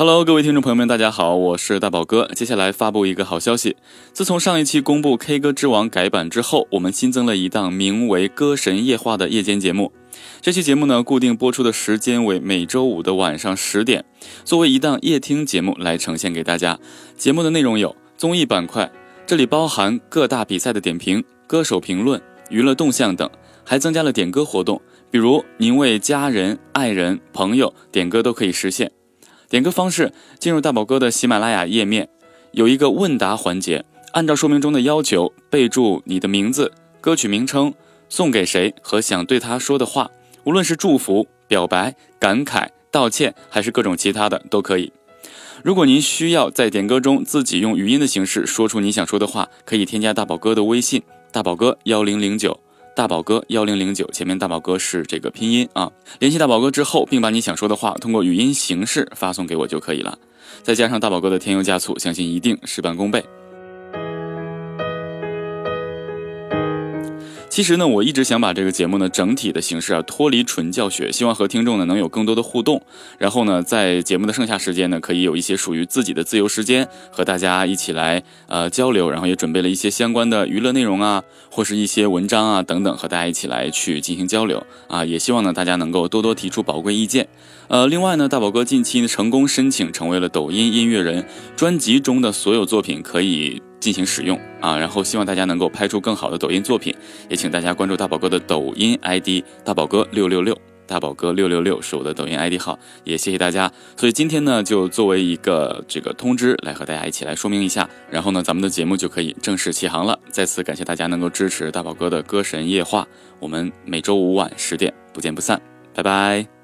Hello，各位听众朋友们，大家好，我是大宝哥。接下来发布一个好消息，自从上一期公布《K 歌之王》改版之后，我们新增了一档名为《歌神夜话》的夜间节目。这期节目呢，固定播出的时间为每周五的晚上十点，作为一档夜听节目来呈现给大家。节目的内容有综艺板块，这里包含各大比赛的点评、歌手评论、娱乐动向等，还增加了点歌活动，比如您为家人、爱人、朋友点歌都可以实现。点歌方式：进入大宝哥的喜马拉雅页面，有一个问答环节，按照说明中的要求，备注你的名字、歌曲名称、送给谁和想对他说的话，无论是祝福、表白、感慨、道歉，还是各种其他的都可以。如果您需要在点歌中自己用语音的形式说出你想说的话，可以添加大宝哥的微信：大宝哥幺零零九。大宝哥幺零零九，前面大宝哥是这个拼音啊。联系大宝哥之后，并把你想说的话通过语音形式发送给我就可以了。再加上大宝哥的添油加醋，相信一定事半功倍。其实呢，我一直想把这个节目呢整体的形式啊脱离纯教学，希望和听众呢能有更多的互动。然后呢，在节目的剩下时间呢，可以有一些属于自己的自由时间，和大家一起来呃交流。然后也准备了一些相关的娱乐内容啊，或是一些文章啊等等，和大家一起来去进行交流啊。也希望呢大家能够多多提出宝贵意见。呃，另外呢，大宝哥近期成功申请成为了抖音音乐人，专辑中的所有作品可以。进行使用啊，然后希望大家能够拍出更好的抖音作品，也请大家关注大宝哥的抖音 ID 大宝哥六六六，大宝哥六六六是我的抖音 ID 号，也谢谢大家。所以今天呢，就作为一个这个通知来和大家一起来说明一下，然后呢，咱们的节目就可以正式起航了。再次感谢大家能够支持大宝哥的歌神夜话，我们每周五晚十点不见不散，拜拜。